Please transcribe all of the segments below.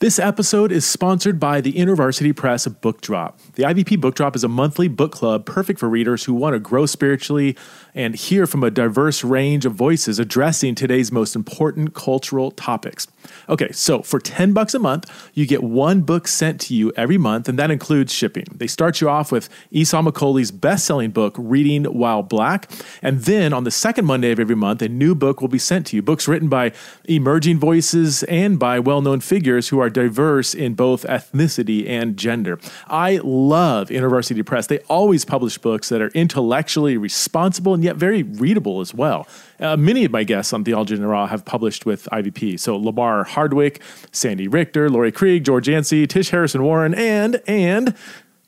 This episode is sponsored by the InterVarsity Press Book Drop. The IVP Book Drop is a monthly book club perfect for readers who want to grow spiritually and hear from a diverse range of voices addressing today's most important cultural topics. Okay, so for 10 bucks a month, you get one book sent to you every month, and that includes shipping. They start you off with Esau McCaulley's best-selling book, Reading While Black, and then on the second Monday of every month, a new book will be sent to you. Books written by emerging voices and by well-known figures who are diverse in both ethnicity and gender. I love InterVarsity Press. They always publish books that are intellectually responsible and yet very readable as well. Uh, many of my guests on Theology in Raw have published with IVP. So Lamar Hardwick, Sandy Richter, Laurie Krieg, George Yancey, Tish Harrison Warren, and and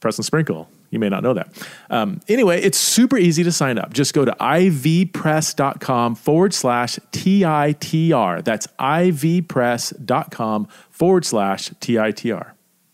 Preston Sprinkle. You may not know that. Um, anyway, it's super easy to sign up. Just go to ivpress.com forward slash TITR. That's ivpress.com forward slash TITR.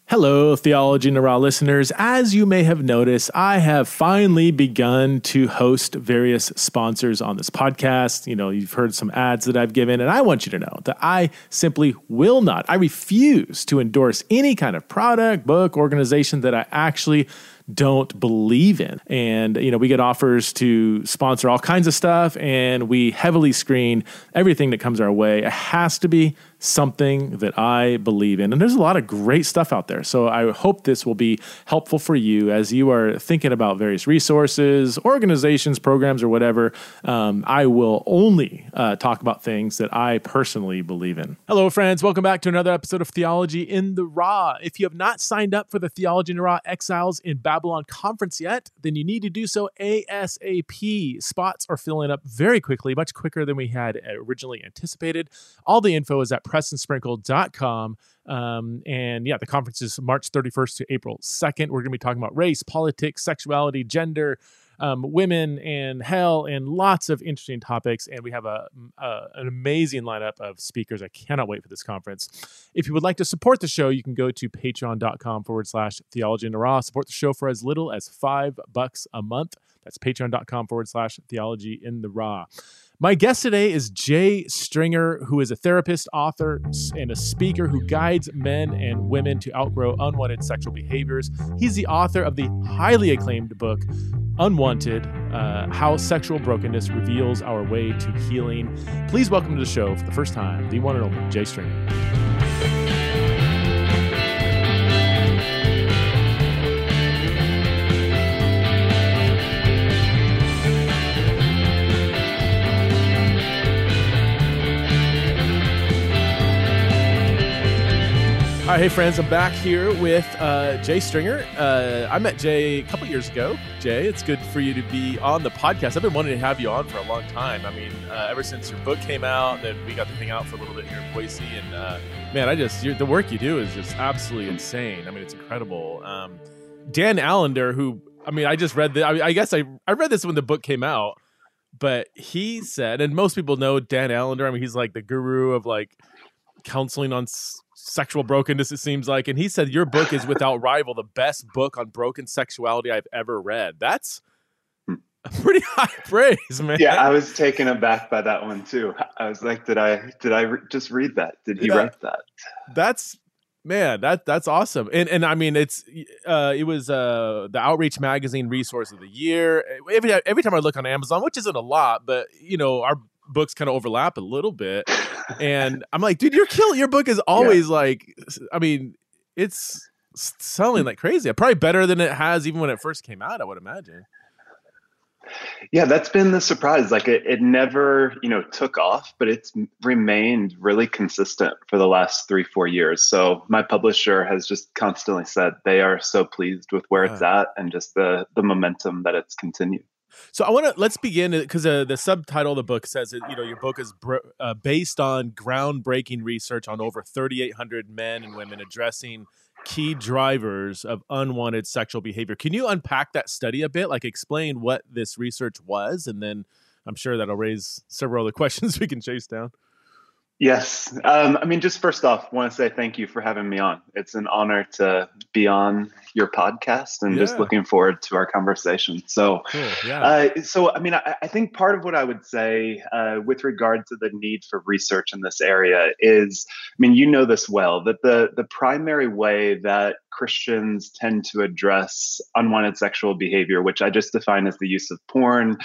Hello, Theology in listeners. As you may have noticed, I have finally begun to host various sponsors on this podcast. You know, you've heard some ads that I've given, and I want you to know that I simply will not, I refuse to endorse any kind of product, book, organization that I actually don't believe in. And, you know, we get offers to sponsor all kinds of stuff, and we heavily screen everything that comes our way. It has to be something that I believe in. And there's a lot of great stuff out there. So I hope this will be helpful for you as you are thinking about various resources, organizations, programs, or whatever. Um, I will only uh, talk about things that I personally believe in. Hello, friends. Welcome back to another episode of Theology in the Raw. If you have not signed up for the Theology in the Raw Exiles in Babylon conference yet, then you need to do so ASAP. Spots are filling up very quickly, much quicker than we had originally anticipated. All the info is at prestonsprinkle.com. Um, and yeah, the conference is March 31st to April 2nd. We're going to be talking about race, politics, sexuality, gender, um, women, and hell, and lots of interesting topics. And we have a, a, an amazing lineup of speakers. I cannot wait for this conference. If you would like to support the show, you can go to patreon.com forward slash theology the raw. Support the show for as little as five bucks a month. That's patreon.com forward slash theology in the raw. My guest today is Jay Stringer, who is a therapist, author, and a speaker who guides men and women to outgrow unwanted sexual behaviors. He's the author of the highly acclaimed book, Unwanted uh, How Sexual Brokenness Reveals Our Way to Healing. Please welcome to the show for the first time, the one and only Jay Stringer. All right, hey friends, I'm back here with uh, Jay Stringer. Uh, I met Jay a couple years ago. Jay, it's good for you to be on the podcast. I've been wanting to have you on for a long time. I mean, uh, ever since your book came out, then we got to hang out for a little bit here in Boise. And uh, man, I just the work you do is just absolutely insane. I mean, it's incredible. Um, Dan Allender, who I mean, I just read the. I, I guess I I read this when the book came out, but he said, and most people know Dan Allender. I mean, he's like the guru of like counseling on sexual brokenness it seems like and he said your book is without rival the best book on broken sexuality i've ever read. That's a pretty high praise man. Yeah i was taken aback by that one too. I was like did i did i re- just read that? Did he write that? That's man that that's awesome. And and i mean it's uh it was uh the outreach magazine resource of the year. Every every time i look on amazon which isn't a lot but you know our books kind of overlap a little bit and I'm like, dude, your kill your book is always yeah. like, I mean, it's selling mm. like crazy. Probably better than it has even when it first came out. I would imagine. Yeah, that's been the surprise. Like it, it never, you know, took off, but it's remained really consistent for the last three, four years. So my publisher has just constantly said they are so pleased with where it's at and just the the momentum that it's continued. So I want to let's begin because uh, the subtitle of the book says that you know your book is br- uh, based on groundbreaking research on over 3,800 men and women addressing key drivers of unwanted sexual behavior. Can you unpack that study a bit? Like explain what this research was, and then I'm sure that'll raise several other questions we can chase down. Yes. Um, I mean, just first off, want to say thank you for having me on. It's an honor to be on your podcast and yeah. just looking forward to our conversation. So, cool. yeah. Uh, so, I mean, I, I, think part of what I would say uh, with regard to the need for research in this area is, I mean, you know this well, that the, the primary way that Christians tend to address unwanted sexual behavior, which I just define as the use of porn,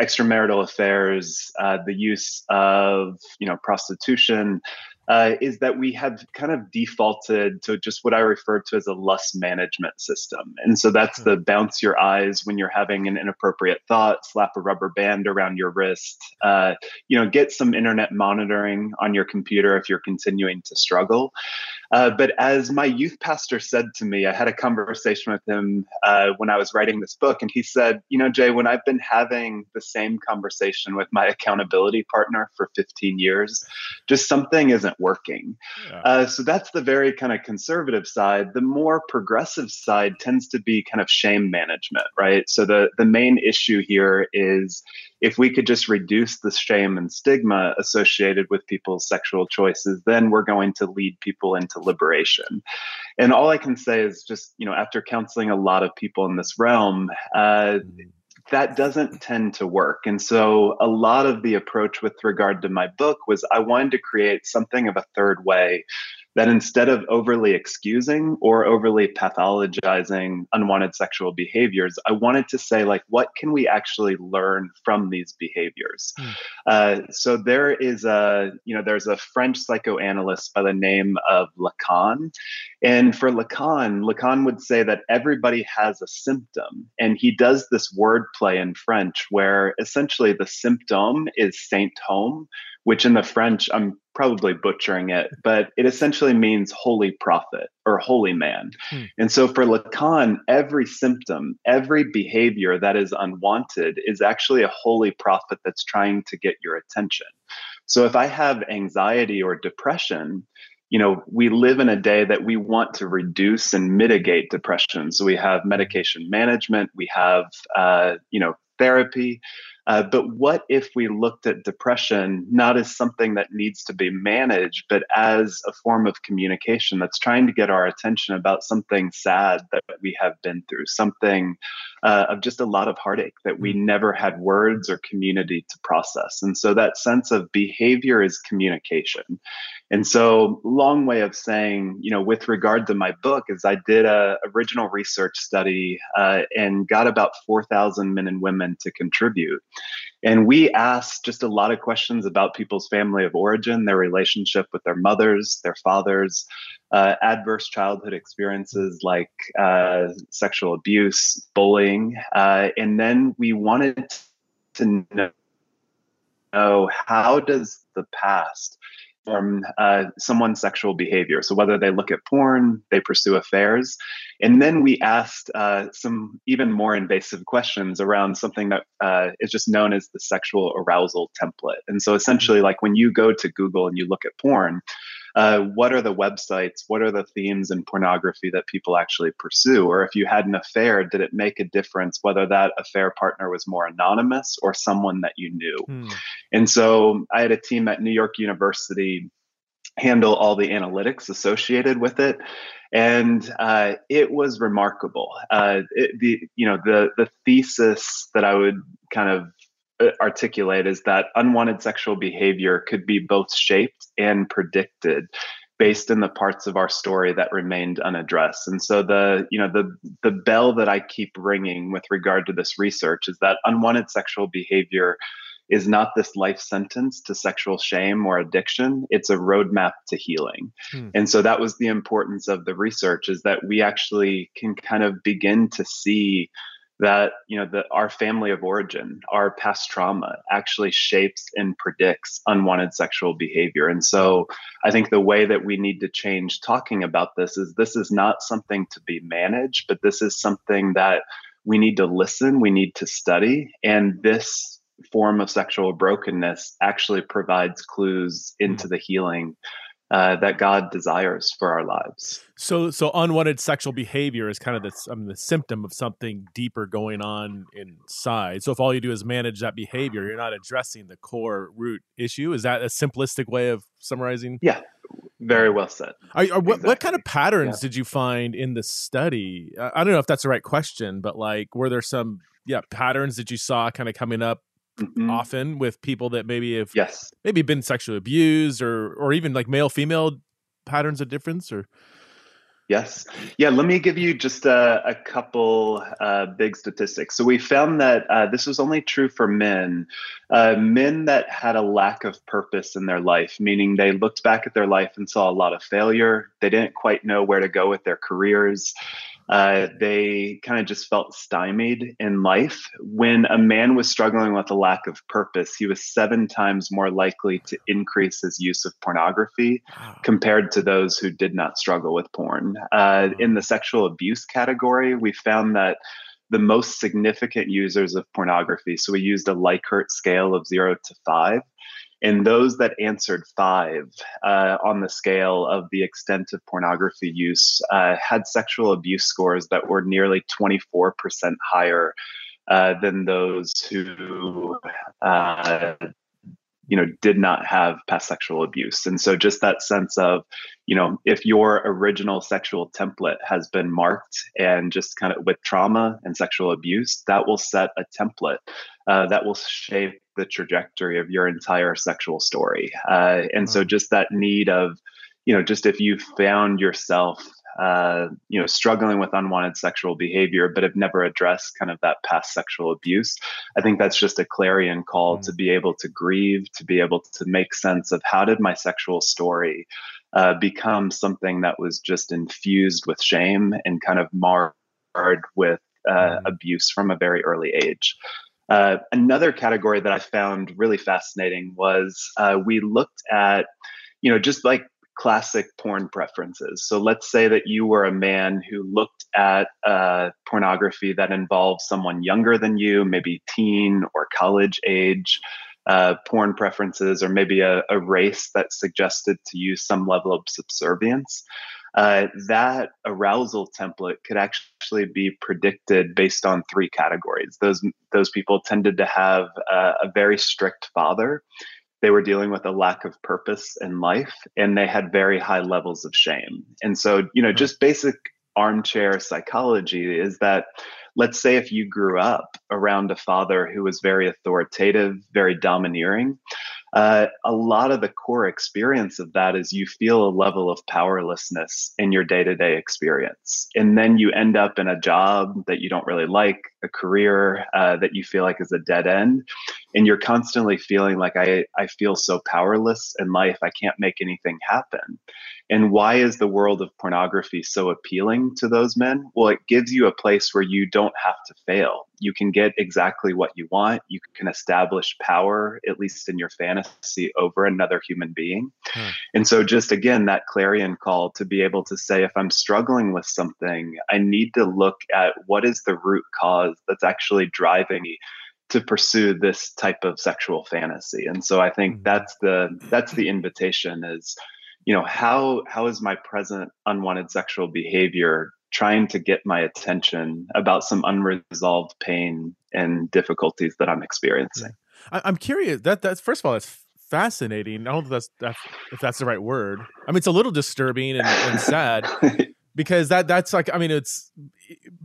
extramarital affairs, uh, the use of you know prostitution, uh, is that we have kind of defaulted to just what I refer to as a lust management system. And so that's hmm. the bounce your eyes when you're having an inappropriate thought, slap a rubber band around your wrist, uh, you know, get some internet monitoring on your computer if you're continuing to struggle. Uh, but as my youth pastor said to me, I had a conversation with him uh, when I was writing this book, and he said, You know, Jay, when I've been having the same conversation with my accountability partner for 15 years, just something isn't working. Yeah. Uh, so that's the very kind of conservative side. The more progressive side tends to be kind of shame management, right? So the, the main issue here is if we could just reduce the shame and stigma associated with people's sexual choices, then we're going to lead people into liberation. And all I can say is just, you know, after counseling a lot of people in this realm, uh, that doesn't tend to work. And so a lot of the approach with regard to my book was I wanted to create something of a third way that instead of overly excusing or overly pathologizing unwanted sexual behaviors, I wanted to say, like, what can we actually learn from these behaviors? Mm. Uh, so there is a, you know, there's a French psychoanalyst by the name of Lacan. And for Lacan, Lacan would say that everybody has a symptom. And he does this wordplay in French where essentially the symptom is Saint Home, which in the French, I'm probably butchering it, but it essentially means holy prophet or holy man. Hmm. And so for Lacan, every symptom, every behavior that is unwanted is actually a holy prophet that's trying to get your attention. So if I have anxiety or depression, you know, we live in a day that we want to reduce and mitigate depression. So we have medication management, we have, uh, you know, therapy. Uh, but what if we looked at depression not as something that needs to be managed, but as a form of communication that's trying to get our attention about something sad that we have been through, something uh, of just a lot of heartache that we mm. never had words or community to process. And so that sense of behavior is communication. And so, long way of saying, you know, with regard to my book, is I did a original research study uh, and got about 4,000 men and women to contribute. And we asked just a lot of questions about people's family of origin, their relationship with their mothers, their fathers, uh, adverse childhood experiences like uh, sexual abuse, bullying. Uh, and then we wanted to know how does the past from uh, someone's sexual behavior. So whether they look at porn, they pursue affairs, and then we asked uh, some even more invasive questions around something that uh, is just known as the sexual arousal template. And so essentially, like when you go to Google and you look at porn, uh, what are the websites? What are the themes in pornography that people actually pursue? Or if you had an affair, did it make a difference whether that affair partner was more anonymous or someone that you knew? Hmm. And so I had a team at New York University handle all the analytics associated with it and uh, it was remarkable. Uh, it, the you know the the thesis that I would kind of articulate is that unwanted sexual behavior could be both shaped and predicted based in the parts of our story that remained unaddressed. And so the you know the the bell that i keep ringing with regard to this research is that unwanted sexual behavior is not this life sentence to sexual shame or addiction. It's a roadmap to healing. Hmm. and so that was the importance of the research is that we actually can kind of begin to see that you know that our family of origin our past trauma actually shapes and predicts unwanted sexual behavior. And so i think the way that we need to change talking about this is this is not something to be managed but this is something that we need to listen we need to study and this form of sexual brokenness actually provides clues hmm. into the healing uh, that God desires for our lives. So, so unwanted sexual behavior is kind of the, I mean, the symptom of something deeper going on inside. So, if all you do is manage that behavior, you're not addressing the core root issue. Is that a simplistic way of summarizing? Yeah, very well said. Are, are, exactly. what, what kind of patterns yeah. did you find in the study? I don't know if that's the right question, but like, were there some yeah patterns that you saw kind of coming up mm-hmm. often with people that maybe have yes maybe been sexually abused or or even like male female patterns of difference or Yes. Yeah, let me give you just a, a couple uh, big statistics. So we found that uh, this was only true for men. Uh, men that had a lack of purpose in their life, meaning they looked back at their life and saw a lot of failure. They didn't quite know where to go with their careers uh, they kind of just felt stymied in life. When a man was struggling with a lack of purpose, he was seven times more likely to increase his use of pornography compared to those who did not struggle with porn. Uh, in the sexual abuse category, we found that the most significant users of pornography, so we used a Likert scale of zero to five, and those that answered five uh, on the scale of the extent of pornography use uh, had sexual abuse scores that were nearly 24% higher uh, than those who uh, you know did not have past sexual abuse. And so just that sense of you know if your original sexual template has been marked and just kind of with trauma and sexual abuse that will set a template uh, that will shape the trajectory of your entire sexual story. Uh, and so, just that need of, you know, just if you found yourself, uh, you know, struggling with unwanted sexual behavior, but have never addressed kind of that past sexual abuse, I think that's just a clarion call mm. to be able to grieve, to be able to make sense of how did my sexual story uh, become something that was just infused with shame and kind of marred with uh, mm. abuse from a very early age. Uh, another category that I found really fascinating was uh, we looked at, you know, just like classic porn preferences. So let's say that you were a man who looked at uh, pornography that involved someone younger than you, maybe teen or college age. Uh, porn preferences, or maybe a, a race that suggested to you some level of subservience uh, that arousal template could actually be predicted based on three categories. Those those people tended to have a, a very strict father. They were dealing with a lack of purpose in life, and they had very high levels of shame. And so, you know, hmm. just basic armchair psychology is that let's say if you grew up around a father who was very authoritative, very domineering, uh, a lot of the core experience of that is you feel a level of powerlessness in your day to day experience. And then you end up in a job that you don't really like, a career uh, that you feel like is a dead end. And you're constantly feeling like, I, I feel so powerless in life, I can't make anything happen. And why is the world of pornography so appealing to those men? Well, it gives you a place where you don't have to fail. You can get exactly what you want. You can establish power, at least in your fantasy, over another human being. Hmm. And so, just again, that clarion call to be able to say, if I'm struggling with something, I need to look at what is the root cause that's actually driving me to pursue this type of sexual fantasy. And so I think hmm. that's the that's the invitation is you know how how is my present unwanted sexual behavior trying to get my attention about some unresolved pain and difficulties that i'm experiencing i'm curious that that's first of all that's fascinating i don't know if that's, that's if that's the right word i mean it's a little disturbing and, and sad because that that's like i mean it's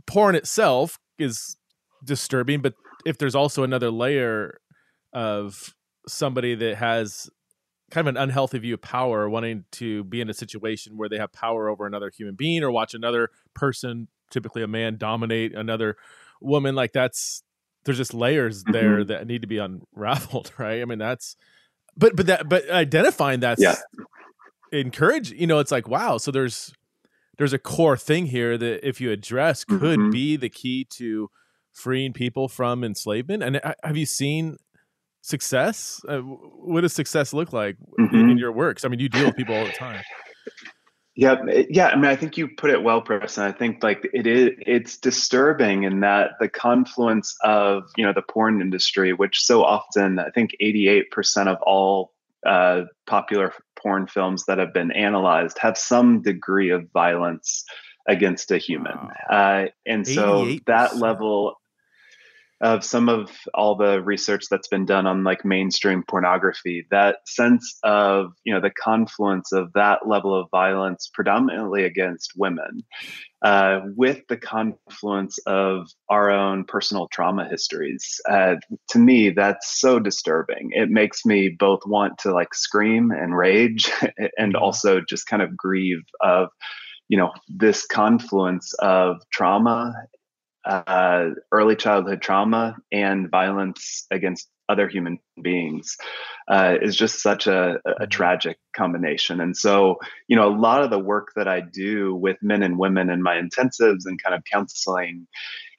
porn itself is disturbing but if there's also another layer of somebody that has kind of an unhealthy view of power, wanting to be in a situation where they have power over another human being or watch another person, typically a man, dominate another woman. Like that's there's just layers mm-hmm. there that need to be unraveled, right? I mean, that's but but that but identifying that's yeah. encourage. You know, it's like wow. So there's there's a core thing here that if you address could mm-hmm. be the key to freeing people from enslavement. And uh, have you seen success? Uh, what does success look like mm-hmm. in, in your works? I mean, you deal with people all the time. Yeah, yeah. I mean, I think you put it well, Preston. I think like it is. It's disturbing in that the confluence of you know the porn industry, which so often I think eighty eight percent of all uh, popular porn films that have been analyzed have some degree of violence against a human. Wow. Uh, and so 88%. that level of some of all the research that's been done on like mainstream pornography that sense of you know the confluence of that level of violence predominantly against women uh, with the confluence of our own personal trauma histories uh, to me that's so disturbing it makes me both want to like scream and rage and mm-hmm. also just kind of grieve of you know this confluence of trauma uh, early childhood trauma and violence against other human beings uh, is just such a, a, mm-hmm. tragic combination. And so, you know, a lot of the work that I do with men and women in my intensives and kind of counseling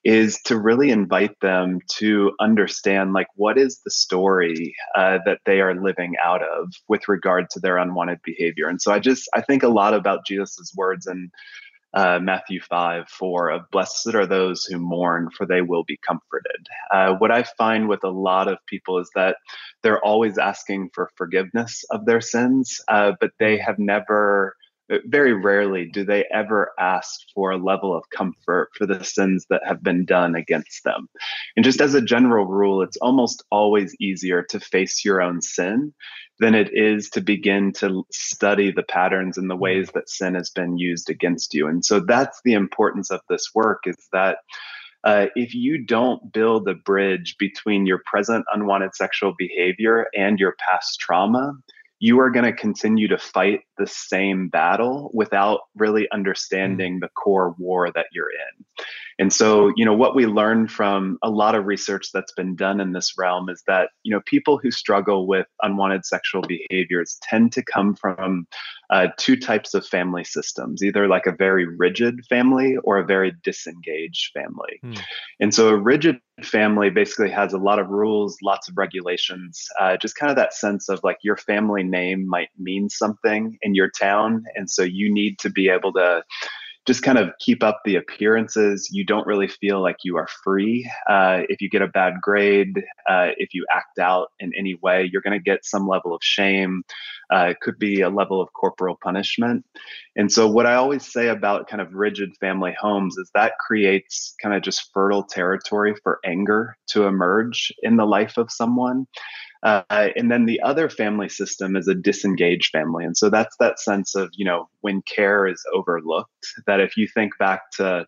is to really invite them to understand like what is the story uh, that they are living out of with regard to their unwanted behavior and so i just i think a lot about jesus's words and uh, Matthew 5 4 of blessed are those who mourn, for they will be comforted. Uh, what I find with a lot of people is that they're always asking for forgiveness of their sins, uh, but they have never very rarely do they ever ask for a level of comfort for the sins that have been done against them. And just as a general rule, it's almost always easier to face your own sin than it is to begin to study the patterns and the ways that sin has been used against you. And so that's the importance of this work is that uh, if you don't build a bridge between your present unwanted sexual behavior and your past trauma, you are going to continue to fight the same battle without really mm. understanding the core war that you're in. And so, you know, what we learned from a lot of research that's been done in this realm is that, you know, people who struggle with unwanted sexual behaviors tend to come from uh, two types of family systems either like a very rigid family or a very disengaged family. Hmm. And so, a rigid family basically has a lot of rules, lots of regulations, uh, just kind of that sense of like your family name might mean something in your town. And so, you need to be able to just kind of keep up the appearances. You don't really feel like you are free. Uh, if you get a bad grade, uh, if you act out in any way, you're going to get some level of shame. Uh, it could be a level of corporal punishment. And so, what I always say about kind of rigid family homes is that creates kind of just fertile territory for anger to emerge in the life of someone. Uh, and then the other family system is a disengaged family. And so that's that sense of, you know, when care is overlooked, that if you think back to,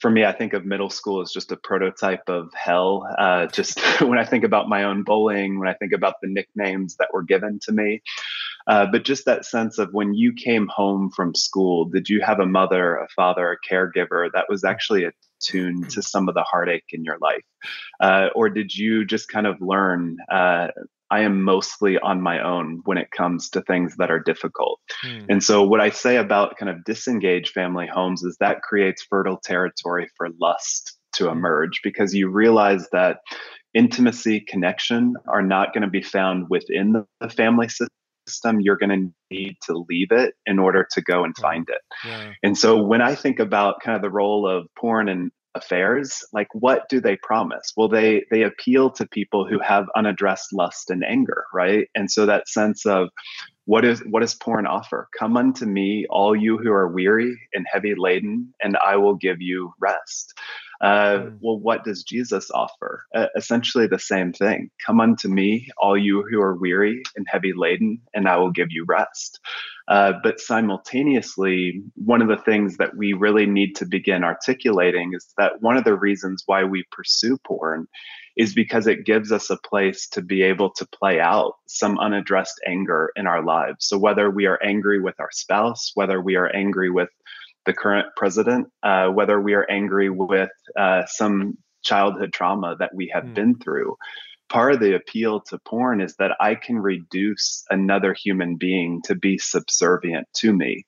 for me, I think of middle school as just a prototype of hell. Uh, just when I think about my own bullying, when I think about the nicknames that were given to me, uh, but just that sense of when you came home from school, did you have a mother, a father, a caregiver that was actually attuned to some of the heartache in your life? Uh, or did you just kind of learn? I am mostly on my own when it comes to things that are difficult. Hmm. And so, what I say about kind of disengaged family homes is that creates fertile territory for lust to hmm. emerge because you realize that intimacy, connection are not going to be found within the family system system, you're going to need to leave it in order to go and find it. Yeah. And so when I think about kind of the role of porn and affairs, like what do they promise? Well, they they appeal to people who have unaddressed lust and anger, right? And so that sense of what is what does porn offer? Come unto me, all you who are weary and heavy laden, and I will give you rest. Uh, mm. Well, what does Jesus offer? Uh, essentially the same thing. Come unto me, all you who are weary and heavy laden, and I will give you rest. Uh, but simultaneously, one of the things that we really need to begin articulating is that one of the reasons why we pursue porn is because it gives us a place to be able to play out some unaddressed anger in our lives. So, whether we are angry with our spouse, whether we are angry with the current president, uh, whether we are angry with uh, some childhood trauma that we have mm. been through. Part of the appeal to porn is that I can reduce another human being to be subservient to me,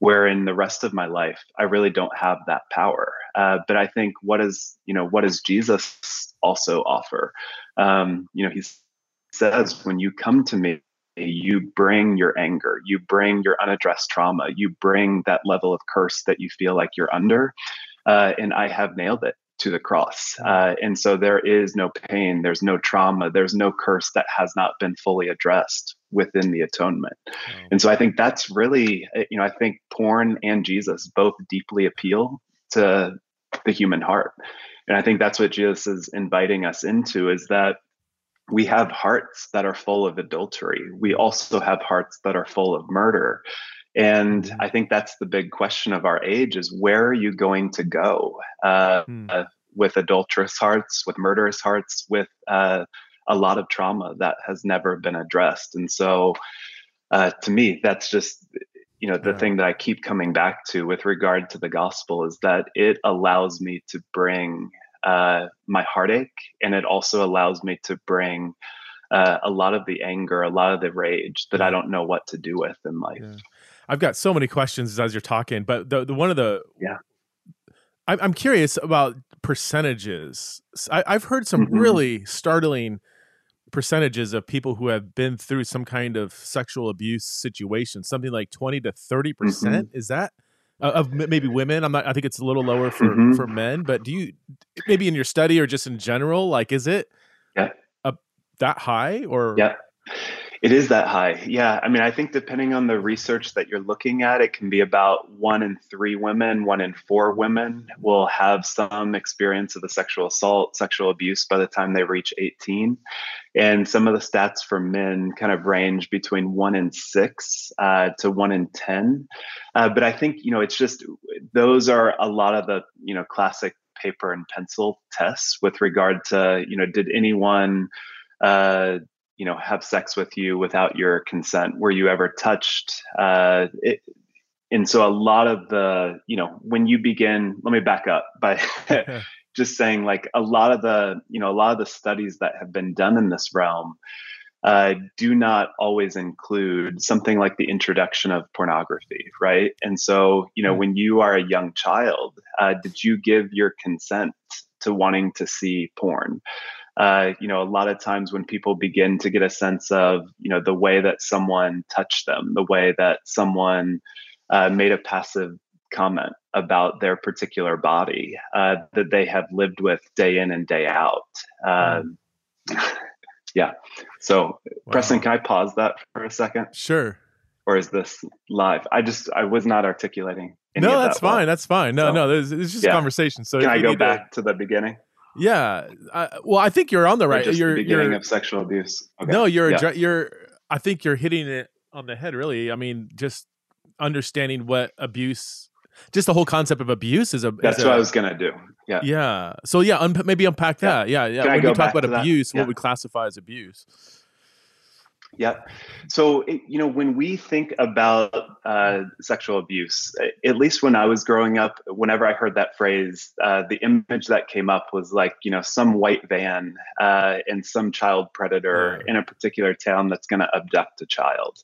where in the rest of my life I really don't have that power. Uh, but I think what is you know what does Jesus also offer? Um, you know, he says, "When you come to me, you bring your anger, you bring your unaddressed trauma, you bring that level of curse that you feel like you're under. Uh, and I have nailed it to the cross. Uh, and so there is no pain, there's no trauma, there's no curse that has not been fully addressed within the atonement. And so I think that's really, uh, you know, I think porn and Jesus both deeply appeal to the human heart. And I think that's what Jesus is inviting us into is that we have hearts that are full of adultery. We also have hearts that are full of murder. And mm-hmm. I think that's the big question of our age is where are you going to go uh, hmm. uh, with adulterous hearts, with murderous hearts, with uh, a lot of trauma that has never been addressed. And so uh, to me, that's just, you know, the yeah. thing that I keep coming back to with regard to the gospel is that it allows me to bring uh, my heartache and it also allows me to bring uh, a lot of the anger, a lot of the rage that I don't know what to do with in life. Yeah. I've got so many questions as you're talking, but the, the one of the yeah, I'm, I'm curious about percentages. I, have heard some mm-hmm. really startling percentages of people who have been through some kind of sexual abuse situation. Something like twenty to thirty mm-hmm. percent. Is that uh, of maybe women? I'm not. I think it's a little lower for mm-hmm. for men. But do you maybe in your study or just in general, like, is it yeah. a, that high or yeah? It is that high. Yeah. I mean, I think depending on the research that you're looking at, it can be about one in three women, one in four women will have some experience of the sexual assault, sexual abuse by the time they reach 18. And some of the stats for men kind of range between one in six uh, to one in 10. Uh, but I think, you know, it's just those are a lot of the, you know, classic paper and pencil tests with regard to, you know, did anyone, uh, you know have sex with you without your consent? Were you ever touched? Uh, it, and so a lot of the you know when you begin let me back up by just saying like a lot of the you know a lot of the studies that have been done in this realm uh, do not always include something like the introduction of pornography right? And so you know mm. when you are a young child uh, did you give your consent to wanting to see porn uh, you know, a lot of times when people begin to get a sense of, you know, the way that someone touched them, the way that someone uh, made a passive comment about their particular body uh, that they have lived with day in and day out. Um, yeah. So, wow. Preston, can I pause that for a second? Sure. Or is this live? I just I was not articulating. no, that's that fine. Well. That's fine. No, so, no, it's just yeah. a conversation. So can I go back to, to the beginning? Yeah. I, well, I think you're on the right. You're the beginning you're, of sexual abuse. Okay. No, you're yeah. you're. I think you're hitting it on the head. Really. I mean, just understanding what abuse, just the whole concept of abuse is a. That's is what a, I was gonna do. Yeah. Yeah. So yeah, un- maybe unpack that. Yeah. Yeah. Can when we talk about abuse, yeah. what we classify as abuse. Yep. So, it, you know, when we think about uh, sexual abuse, at least when I was growing up, whenever I heard that phrase, uh, the image that came up was like, you know, some white van uh, and some child predator in a particular town that's going to abduct a child.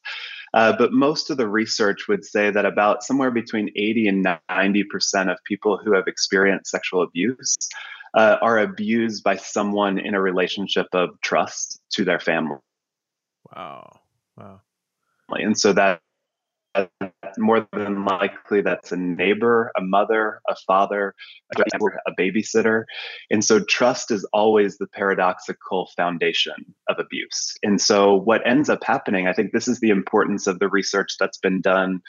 Uh, but most of the research would say that about somewhere between 80 and 90% of people who have experienced sexual abuse uh, are abused by someone in a relationship of trust to their family. Wow. Wow. And so that more than likely that's a neighbor, a mother, a father, a babysitter. And so trust is always the paradoxical foundation of abuse. And so what ends up happening, I think this is the importance of the research that's been done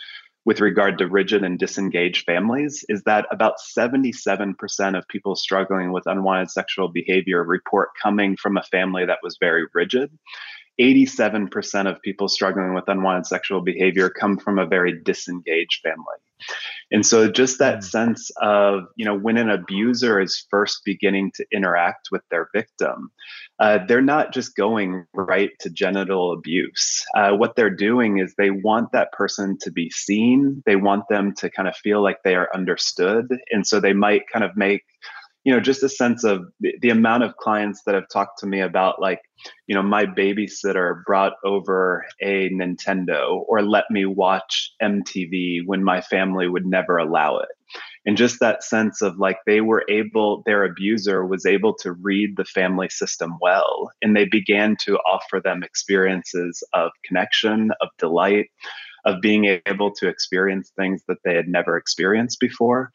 with regard to rigid and disengaged families is that about 77% of people struggling with unwanted sexual behavior report coming from a family that was very rigid 87% of people struggling with unwanted sexual behavior come from a very disengaged family. And so just that mm. sense of, you know, when an abuser is first beginning to interact with their victim, uh, they're not just going right to genital abuse. Uh, what they're doing is they want that person to be seen. They want them to kind of feel like they are understood. And so they might kind of make you know just a sense of the, the, amount of clients that have talked to me about like you know my babysitter brought over a nintendo or let me watch mtv when my family would never allow it. And just that sense of like they were able their abuser was able to read the family system well and they began to offer them experiences of connection of delight of being able to experience things that they had never experienced before.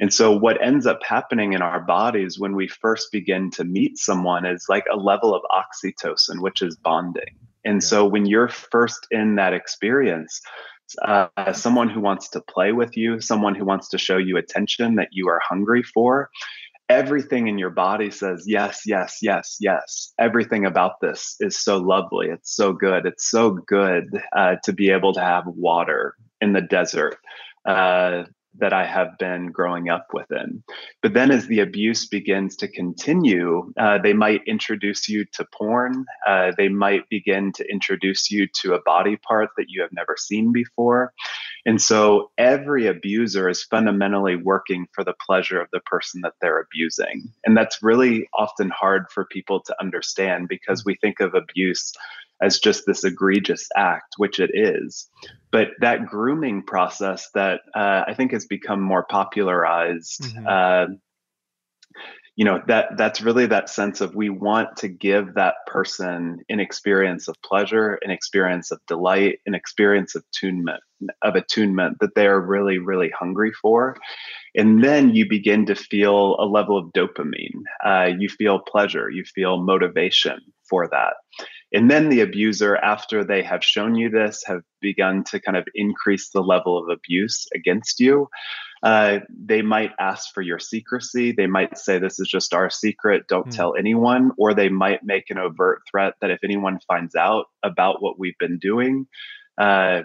And so, what ends up happening in our bodies when we first begin to meet someone is like a level of oxytocin, which is bonding. And yeah. so, when you're first in that experience, uh, someone who wants to play with you, someone who wants to show you attention that you are hungry for, everything in your body says yes, yes, yes, yes. Everything about this is so lovely. It's so good. It's so good uh, to be able to have water in the desert. Uh, that I have been growing up within. But then, as the abuse begins to continue, uh, they might introduce you to porn. Uh, they might begin to introduce you to a body part that you have never seen before. And so, every abuser is fundamentally working for the pleasure of the person that they're abusing. And that's really often hard for people to understand because we think of abuse as just this egregious act, which it is. But that grooming process that uh, I think has become more popularized, mm-hmm. uh, you know, that that's really that sense of we want to give that person an experience of pleasure, an experience of delight, an experience of attunement, of attunement that they are really, really hungry for. And then you begin to feel a level of dopamine. Uh, you feel pleasure. You feel motivation for that. And then the abuser, after they have shown you this, have begun to kind of increase the level of abuse against you. Uh, they might ask for your secrecy. They might say, This is just our secret, don't mm. tell anyone. Or they might make an overt threat that if anyone finds out about what we've been doing, uh,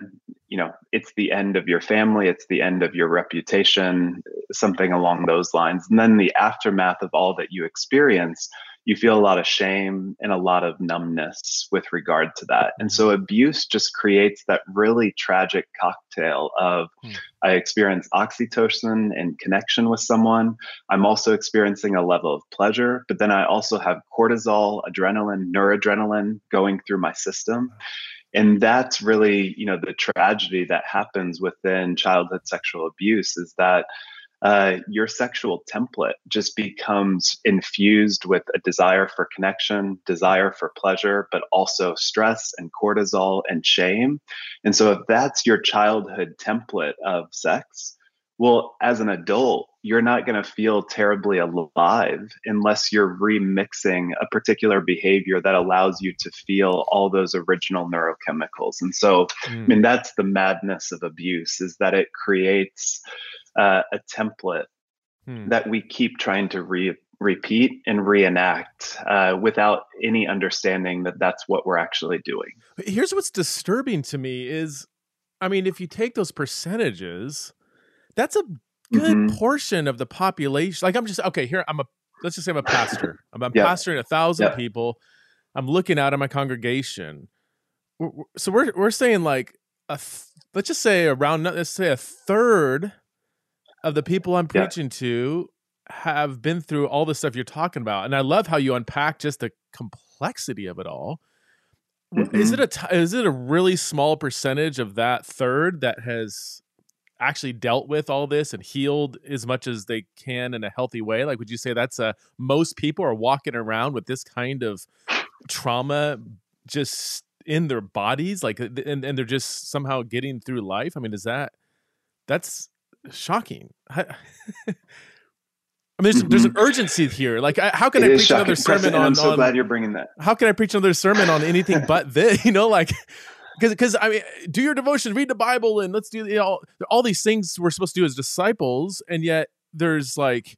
you know, it's the end of your family, it's the end of your reputation, something along those lines. And then the aftermath of all that you experience you feel a lot of shame and a lot of numbness with regard to that. And so mm-hmm. abuse just creates that really tragic cocktail of mm. I experience oxytocin and connection with someone. I'm also experiencing a level of pleasure, but then I also have cortisol, adrenaline, noradrenaline going through my system. And that's really, you know, the tragedy that happens within childhood sexual abuse is that uh, your sexual template just becomes infused with a desire for connection, desire for pleasure, but also stress and cortisol and shame. And so, if that's your childhood template of sex, well, as an adult, you're not going to feel terribly alive unless you're remixing a particular behavior that allows you to feel all those original neurochemicals. And so, mm. I mean, that's the madness of abuse is that it creates uh, a template hmm. that we keep trying to re- repeat and reenact uh, without any understanding that that's what we're actually doing. Here's what's disturbing to me is, I mean, if you take those percentages, that's a good mm-hmm. portion of the population. Like I'm just okay here. I'm a let's just say I'm a pastor. I'm a yeah. pastor in a thousand yeah. people. I'm looking out at my congregation. So we're we're saying like a th- let's just say around let's say a third of the people I'm preaching yeah. to have been through all the stuff you're talking about, and I love how you unpack just the complexity of it all. Mm-hmm. Is it a t- is it a really small percentage of that third that has actually dealt with all this and healed as much as they can in a healthy way? Like, would you say that's a most people are walking around with this kind of trauma just in their bodies, like, and, and they're just somehow getting through life? I mean, is that that's shocking. I, mean, there's, mm-hmm. there's an urgency here. Like, how can it I preach shocking. another sermon on? I'm so on, glad you're bringing that. How can I preach another sermon on anything but this? You know, like, because because I mean, do your devotion, read the Bible, and let's do you know all these things we're supposed to do as disciples, and yet there's like,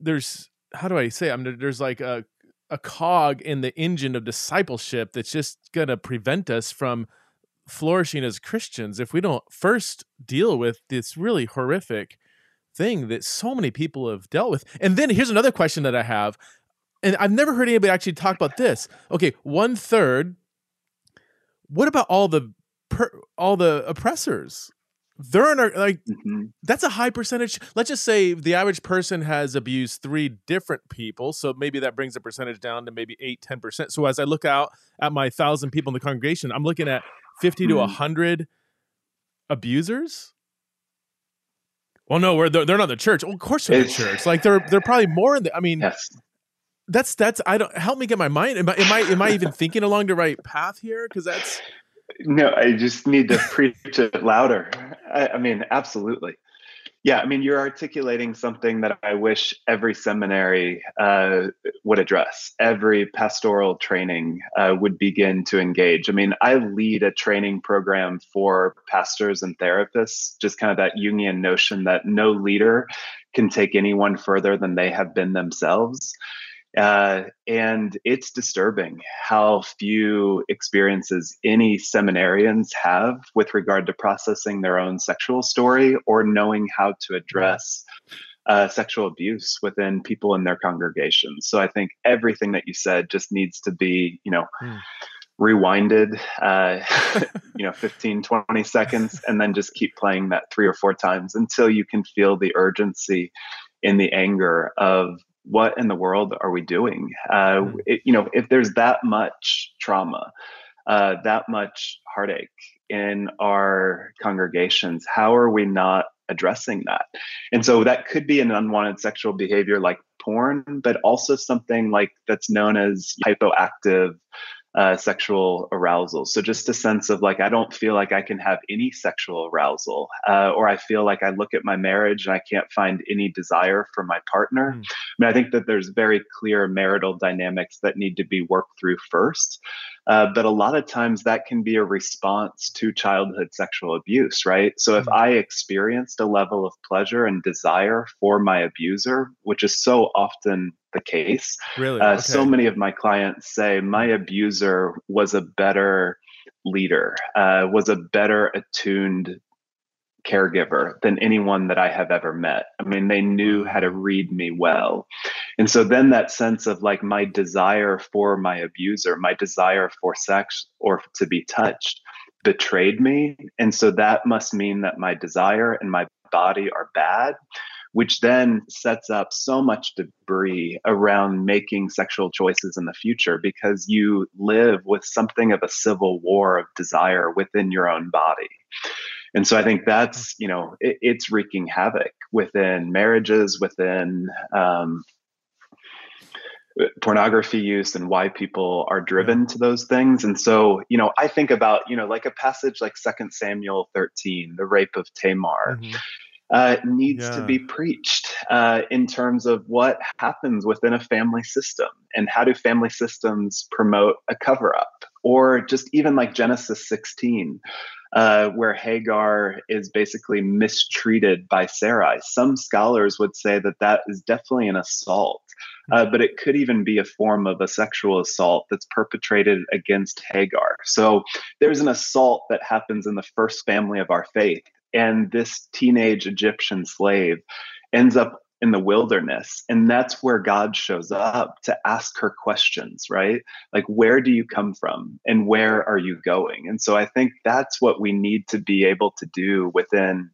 there's how do I say? I mean, there's like a a cog in the engine of discipleship that's just gonna prevent us from flourishing as Christians if we don't first deal with this really horrific thing that so many people have dealt with. And then here's another question that I have, and I've never heard anybody actually talk about this. Okay, one third. What about all the per, all the oppressors? They're in our, like mm-hmm. that's a high percentage. Let's just say the average person has abused three different people, so maybe that brings the percentage down to maybe eight, ten percent. So as I look out at my thousand people in the congregation, I'm looking at 50 to 100 hmm. abusers well no we're, they're, they're not the church well, of course they're the church like they're they're probably more in the i mean yes. that's that's i don't help me get my mind am I, am I am i even thinking along the right path here because that's No, I just need to preach it louder. I, I mean, absolutely. Yeah, I mean, you're articulating something that I wish every seminary uh, would address. Every pastoral training uh, would begin to engage. I mean, I lead a training program for pastors and therapists, just kind of that Jungian notion that no leader can take anyone further than they have been themselves. Uh, and it's disturbing how few experiences any seminarians have with regard to processing their own sexual story or knowing how to address uh, sexual abuse within people in their congregations. So I think everything that you said just needs to be, you know, mm. rewinded, uh, you know, 15, 20 seconds, and then just keep playing that three or four times until you can feel the urgency in the anger of what in the world are we doing? Uh, hmm. it, you know, if there's that much trauma, uh, that much heartache in our congregations, how are we not addressing that? And so that could be an unwanted sexual behavior like porn, but also something like that's known as hypoactive uh, sexual arousal. So just a sense of like, I don't feel like I can have any sexual arousal, uh, or I feel like I look at my marriage and I can't find any desire for my partner. Mm. I mean, I think that there's very clear marital dynamics that need to be worked through first. Uh, but a lot of times that can be a response to childhood sexual abuse, right? So if mm. I experienced a level of pleasure and desire for my abuser, which is so often the case, really, uh, okay. so many of my clients say my abuser was a better leader, uh, was a better attuned caregiver than anyone that I have ever met. I mean, they knew how to read me well. And so then that sense of like my desire for my abuser, my desire for sex or to be touched betrayed me. And so that must mean that my desire and my body are bad. Which then sets up so much debris around making sexual choices in the future because you live with something of a civil war of desire within your own body. And so I think that's, you know, it, it's wreaking havoc within marriages, within um, pornography use and why people are driven to those things. And so, you know, I think about, you know, like a passage like Second Samuel 13, the rape of Tamar. Mm-hmm. Uh, needs yeah. to be preached uh, in terms of what happens within a family system and how do family systems promote a cover up or just even like Genesis 16 uh, where Hagar is basically mistreated by Sarai. Some scholars would say that that is definitely an assault, uh, but it could even be a form of a sexual assault that's perpetrated against Hagar. So there's an assault that happens in the first family of our faith. And this teenage Egyptian slave ends up in the wilderness. And that's where God shows up to ask her questions, right? Like, where do you come from and where are you going? And so I think that's what we need to be able to do within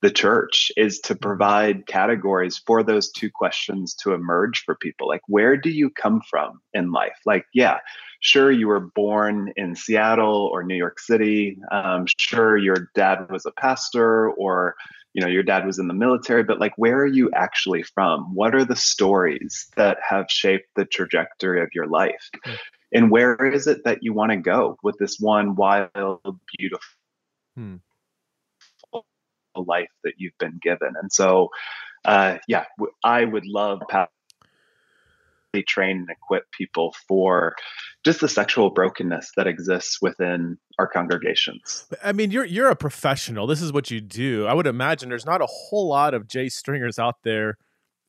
the church is to provide categories for those two questions to emerge for people. Like, where do you come from in life? Like, yeah, sure, you were born in Seattle or New York City. Um, sure, your dad was a pastor or you know your dad was in the military but like where are you actually from what are the stories that have shaped the trajectory of your life mm. and where is it that you want to go with this one wild beautiful hmm. life that you've been given and so uh, yeah i would love train and equip people for just the sexual brokenness that exists within our congregations. I mean, you're you're a professional. This is what you do. I would imagine there's not a whole lot of Jay Stringers out there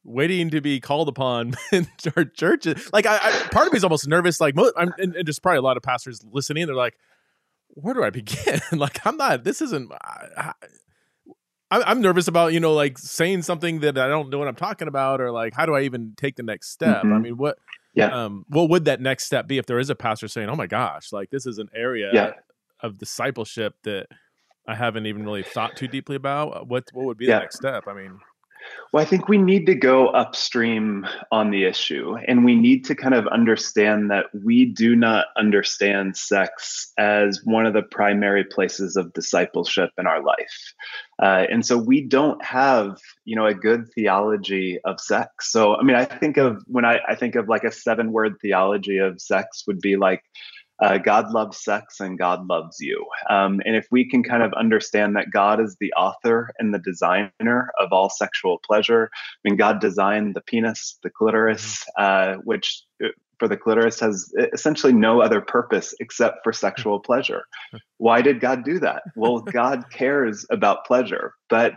waiting to be called upon in our churches. Like, I, I part of me is almost nervous. Like, I'm, and, and there's probably a lot of pastors listening. They're like, "Where do I begin?" like, I'm not. This isn't. I, I'm nervous about you know like saying something that I don't know what I'm talking about, or like how do I even take the next step? Mm-hmm. I mean, what yeah. Um, what would that next step be if there is a pastor saying, "Oh my gosh, like this is an area yeah. of discipleship that I haven't even really thought too deeply about"? What what would be yeah. the next step? I mean, well, I think we need to go upstream on the issue, and we need to kind of understand that we do not understand sex as one of the primary places of discipleship in our life. Uh, and so we don't have, you know, a good theology of sex. So, I mean, I think of when I, I think of like a seven word theology of sex would be like, uh, God loves sex and God loves you. Um, and if we can kind of understand that God is the author and the designer of all sexual pleasure, I mean, God designed the penis, the clitoris, mm-hmm. uh, which uh, for the clitoris has essentially no other purpose except for sexual pleasure. Why did God do that? Well, God cares about pleasure, but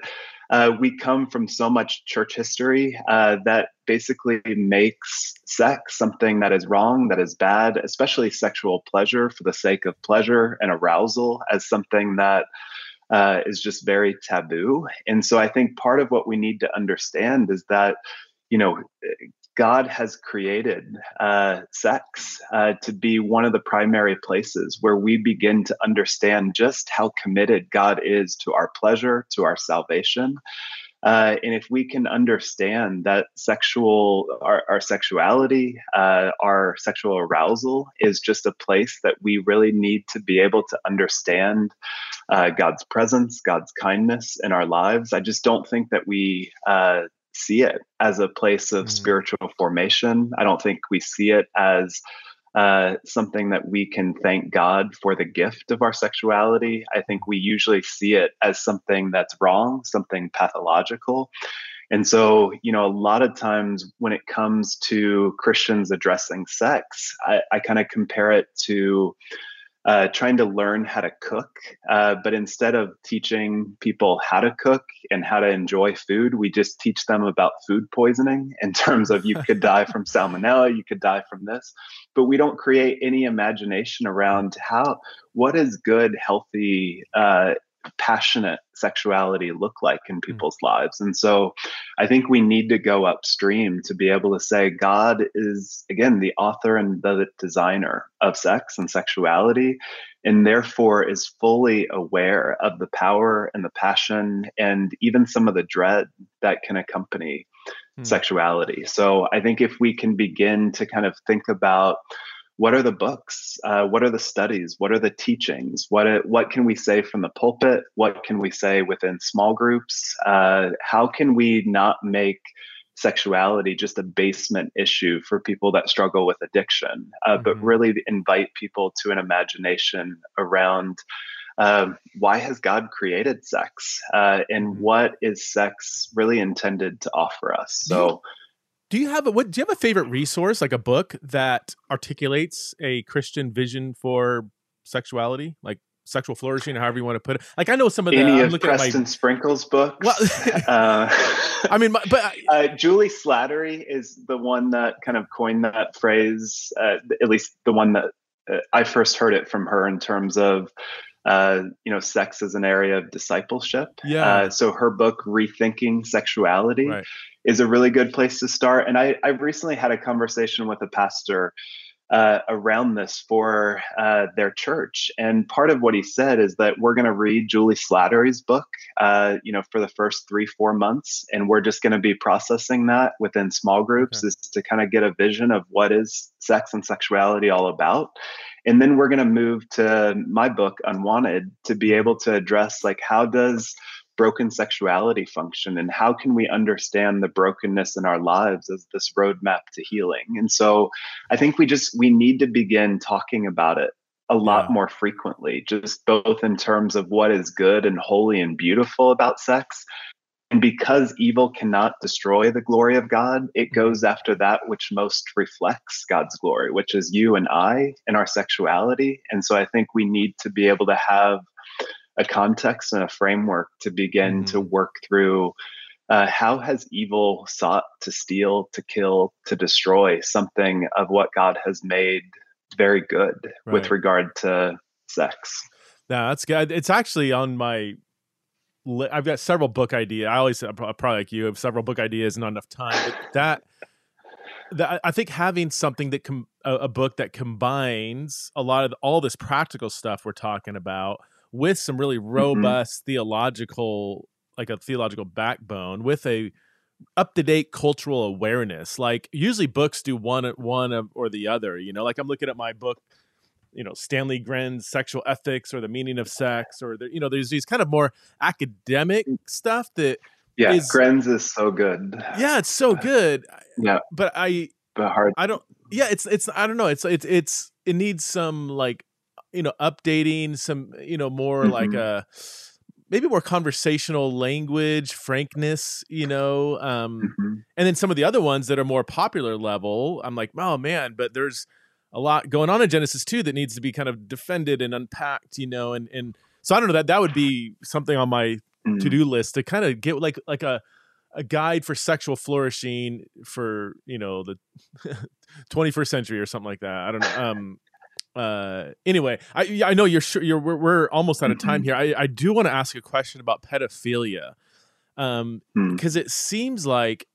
uh, we come from so much church history uh, that basically makes sex something that is wrong, that is bad, especially sexual pleasure for the sake of pleasure and arousal as something that uh, is just very taboo. And so I think part of what we need to understand is that, you know, God has created uh, sex uh, to be one of the primary places where we begin to understand just how committed God is to our pleasure, to our salvation. Uh, and if we can understand that sexual, our, our sexuality, uh, our sexual arousal is just a place that we really need to be able to understand uh, God's presence, God's kindness in our lives. I just don't think that we uh, see it as a place of mm. spiritual formation. I don't think we see it as uh, something that we can thank God for the gift of our sexuality. I think we usually see it as something that's wrong, something pathological. And so, you know, a lot of times when it comes to Christians addressing sex, I, I kind of compare it to uh, trying to learn how to cook. Uh, but instead of teaching people how to cook and how to enjoy food, we just teach them about food poisoning in terms of you could die from salmonella, you could die from this. But we don't create any imagination around how, what is good, healthy, uh, passionate sexuality look like in hmm. people's mm. lives. And so I think we need to go upstream to be able to say God is, again, the author and the designer of sex and sexuality, and therefore is fully aware of the power and the passion and even some of the dread that can accompany mm. sexuality. So I think if we can begin to kind of think about what are the books? Uh, what are the studies? What are the teachings? What what can we say from the pulpit? What can we say within small groups? Uh, how can we not make sexuality just a basement issue for people that struggle with addiction, uh, mm-hmm. but really invite people to an imagination around um, why has God created sex uh, and mm-hmm. what is sex really intended to offer us? So do you have a what do you have a favorite resource like a book that articulates a christian vision for sexuality like sexual flourishing however you want to put it like i know some of the any I'm of preston my, sprinkles books well, uh, i mean but uh, Juli Slattery is the one that kind of coined that phrase uh, at least the one that uh, i first heard it from her in terms of uh, you know, sex as an area of discipleship. Yeah. Uh, so her book, Rethinking Sexuality, right is a really good place to start. And I, I recently had a conversation with a pastor uh, around this for uh, their church. And part of what he said is that we're going to read Juli Slattery's book, uh, you know, for the first three, four months. And we're just going to be processing that within small groups okay. is to kind of get a vision of what is sex and sexuality all about. And then we're going to move to my book, Unwanted, to be able to address like, how does broken sexuality function and how can we understand the brokenness in our lives as this roadmap to healing and so i think we just we need to begin talking about it a lot yeah. more frequently just both in terms of what is good and holy and beautiful about sex and because evil cannot destroy the glory of God, it mm-hmm. goes after that which most reflects God's glory, which is you and I and our sexuality. And so I think we need to be able to have a context and a framework to begin mm-hmm. to work through uh, how has evil sought to steal, to kill, to destroy something of what God has made very good right. with regard to sex? Yeah, that's good. It's actually on my. Li- I've got several book ideas. I always I'm probably like you have several book ideas, and not enough time. But that, that I think having something that com- a, a book that combines a lot of all this practical stuff we're talking about with some really mm-hmm. robust mm-hmm. theological like a theological backbone with a up to date cultural awareness. Like usually books do one one or the other. You know, like I'm looking at my book, you know, Stanley Grenz Sexual Ethics or the Meaning of Sex, or the, you know, there's these kind of more academic mm. stuff that. Yeah, is, Gren's is so good. Yeah, it's so good. Yeah, but I. But hard. I don't. Yeah, it's it's. I don't know. It's it's it's it needs some like you know updating some you know more mm-hmm. like a maybe more conversational language frankness you know um mm-hmm. and then some of the other ones that are more popular level i'm like oh man but there's a lot going on in genesis too that needs to be kind of defended and unpacked you know and and so i don't know that that would be something on my mm-hmm. to-do list to kind of get like like a a guide for sexual flourishing for you know the 21st century or something like that i don't know um uh anyway i i know you're sure you're we're, we're almost out of time mm-hmm. here i i do want to ask a question about pedophilia um because mm. it seems like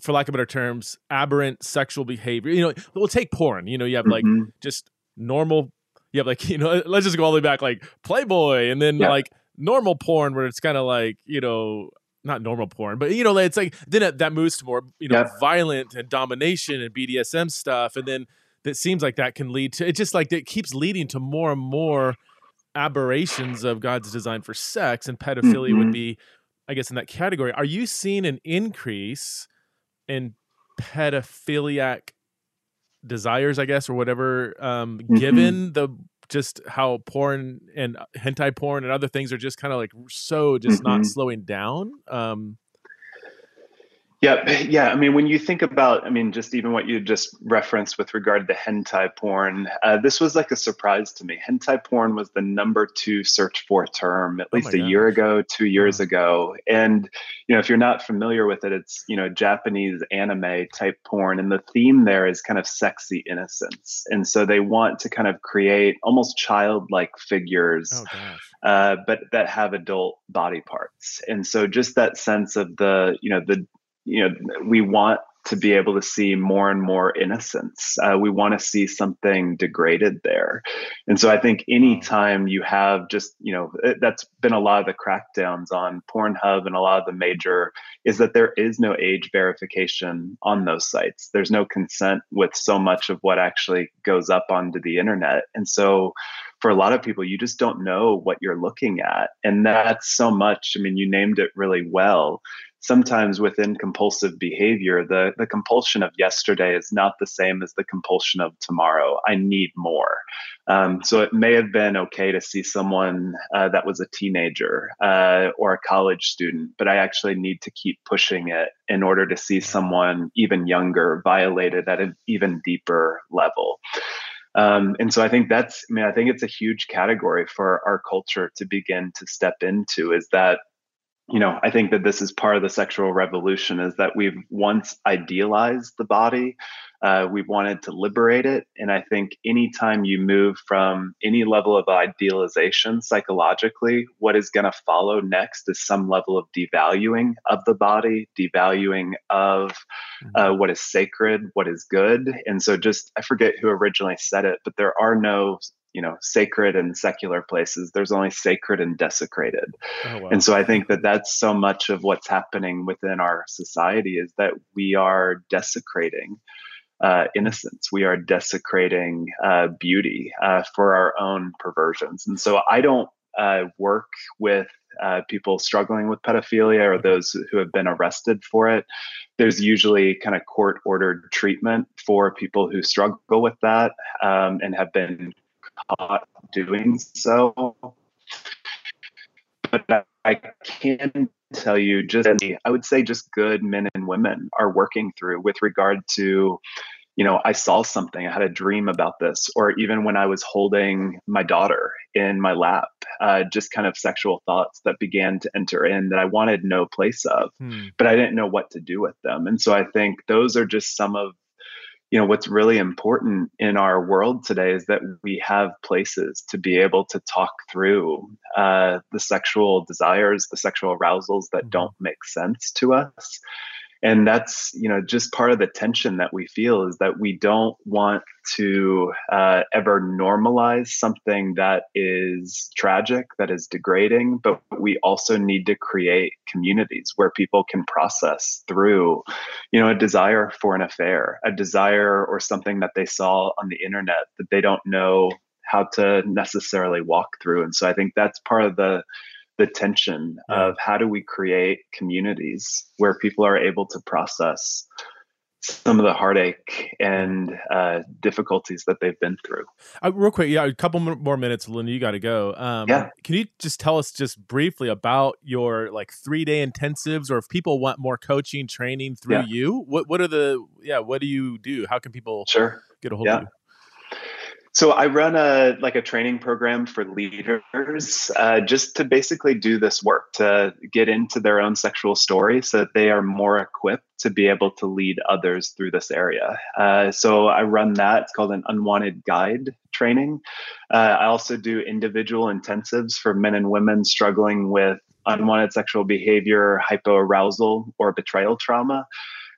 for lack of better terms aberrant sexual behavior you know we'll take porn you know you have like mm-hmm. just normal you have like you know let's just go all the way back like playboy and then yeah. like normal porn where it's kind of like you know not normal porn, but you know, it's like then it, that moves to more you know yeah. violent and domination and BDSM stuff, and then that seems like that can lead to it just like it keeps leading to more and more aberrations of God's design for sex and pedophilia mm-hmm. would be I guess in that category. Are you seeing an increase in pedophiliac desires, I guess, or whatever, um, mm-hmm. given the just how porn and hentai porn and other things are just kind of like so just mm-hmm. not slowing down? Um, yeah, yeah. I mean, when you think about, I mean, just even what you just referenced with regard to hentai porn, uh, this was like a surprise to me. Hentai porn was the number two search for term at oh least a gosh. year ago, two years ago. And, you know, if you're not familiar with it, it's, you know, Japanese anime type porn. And the theme there is kind of sexy innocence. And so they want to kind of create almost childlike figures, oh, uh, but that have adult body parts. And so just that sense of the, you know, the, you know we want to be able to see more and more innocence. Uh, we want to see something degraded there. And so I think anytime you have just, you know, that's been a lot of the crackdowns on Pornhub and a lot of the major is that there is no age verification on those sites. There's no consent with so much of what actually goes up onto the internet. And so for a lot of people, you just don't know what you're looking at. And that's so much. I mean, you named it really well sometimes within compulsive behavior, the, the compulsion of yesterday is not the same as the compulsion of tomorrow. I need more. Um, so it may have been okay to see someone uh, that was a teenager uh, or a college student, but I actually need to keep pushing it in order to see someone even younger violated at an even deeper level. Um, and so I think that's, I mean, I think it's a huge category for our culture to begin to step into is that you know, I think that this is part of the sexual revolution is that we've once idealized the body. Uh, we've wanted to liberate it. And I think anytime you move from any level of idealization psychologically, what is going to follow next is some level of devaluing of the body, devaluing of uh, mm-hmm. what is sacred, what is good. And so, just I forget who originally said it, but there are no you know sacred and secular places there's only sacred and desecrated oh, wow. and so i think that that's so much of what's happening within our society is that we are desecrating uh, innocence we are desecrating uh, beauty uh, for our own perversions and so i don't uh, work with uh, people struggling with pedophilia or those who have been arrested for it. There's usually kind of court ordered treatment for people who struggle with that um, and have been caught doing so. But I can tell you just I would say just good men and women are working through with regard to you know, I saw something, I had a dream about this, or even when I was holding my daughter in my lap, uh, just kind of sexual thoughts that began to enter in that I wanted no place of, hmm. but I didn't know what to do with them. And so I think those are just some of you know what's really important in our world today is that we have places to be able to talk through uh, the sexual desires the sexual arousals that mm-hmm. don't make sense to us and that's you know just part of the tension that we feel is that we don't want to uh, ever normalize something that is tragic that is degrading but we also need to create communities where people can process through you know a desire for an affair a desire or something that they saw on the internet that they don't know how to necessarily walk through. And so i think that's part of the the tension of how do we create communities where people are able to process some of the heartache and uh, difficulties that they've been through. Uh, real quick, yeah, a couple more minutes, Linda. You got to go. Um, yeah. Can you just tell us just briefly about your like three day intensives, or if people want more coaching, training through yeah. you? What what are the yeah? What do you do? How can people sure get a hold yeah. of you? So I run a like a training program for leaders, uh, just to basically do this work to get into their own sexual story, so that they are more equipped to be able to lead others through this area. Uh, so I run that. It's called an unwanted guide training. Uh, I also do individual intensives for men and women struggling with unwanted sexual behavior, hypoarousal, or betrayal trauma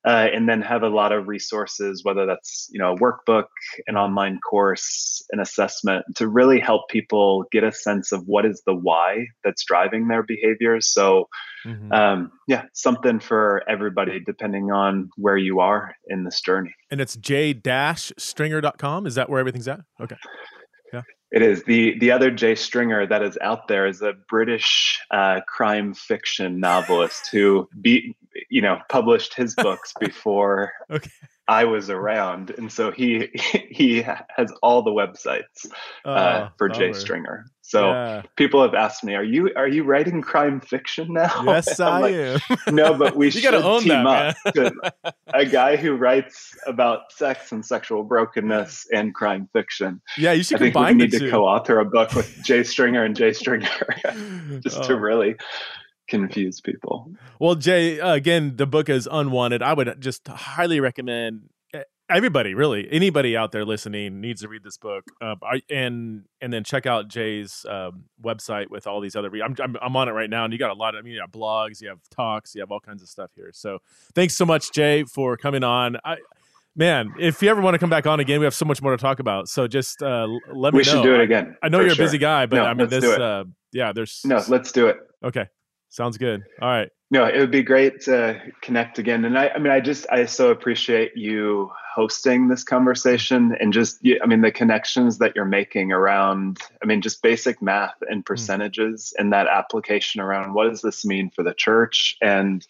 uh, and then have a lot of resources, whether that's you know a workbook, an online course, an assessment, to really help people get a sense of what is the why that's driving their behaviors. So, mm-hmm. um, yeah, something for everybody depending on where you are in this journey. And it's j-stringer.com. Is that where everything's at? Okay. It is the the other Jay Stringer that is out there is a British uh, crime fiction novelist who beat you know published his books before okay. I was around, and so he he has all the websites uh, oh, for Jay Stringer. So yeah. people have asked me, "Are you are you writing crime fiction now?" Yes, I like, am. no, but we should team that, up. a guy who writes about sex and sexual brokenness and crime fiction. Yeah, you should I think we need to co-author a book with Jay Stringer and Jay Stringer, just oh. to really confuse people. Well, Jay, uh, again, the book is Unwanted. I would just highly recommend eh, everybody, really, anybody out there listening needs to read this book. Uh, I, and and then check out Jay's um, website with all these other. Re- I'm, I'm, I'm on it right now, and you got a lot of. I mean, you have blogs, you have talks, you have all kinds of stuff here. So thanks so much, Jay, for coming on. I man, if you ever want to come back on again, we have so much more to talk about. So just uh, let me we know. should do it again. I, I know you're sure. a busy guy, but no, I mean, this, uh, yeah, there's no, let's do it. Okay. Sounds good. All right. No, it would be great to connect again. And I, I mean, I just, I so appreciate you hosting this conversation and just, I mean, the connections that you're making around, I mean, just basic math and hmm. percentages mm. and that application around what does this mean for the church? And,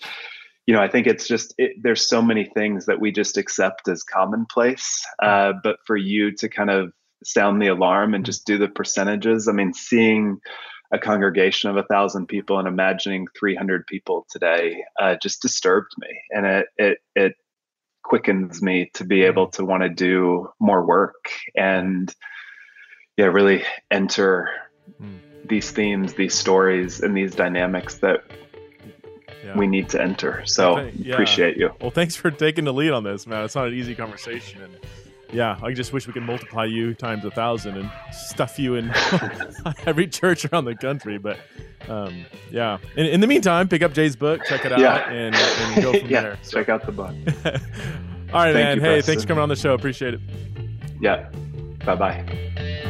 you know, I think it's just, it, there's so many things that we just accept as commonplace. Hmm. Uh, but for you to kind of sound the alarm and hmm. just do the percentages, I mean, seeing, a congregation of a thousand people and imagining 300 people today uh, just disturbed me and it it it quickens me to be able to want to do more work and yeah really enter mm. these themes these stories and these dynamics that yeah. we need to enter so yeah. appreciate you well thanks for taking the lead on this man it's not an easy conversation and yeah, I just wish we could multiply you times a thousand and stuff you in every church around the country. But um, yeah, in, in, the meantime, pick up Jay's book, check it out, yeah. and, and, go from yeah, there. So. Check out the book. All right, Thank man. You, hey, Preston. thanks for coming on the show. Appreciate it. Yeah. Bye bye.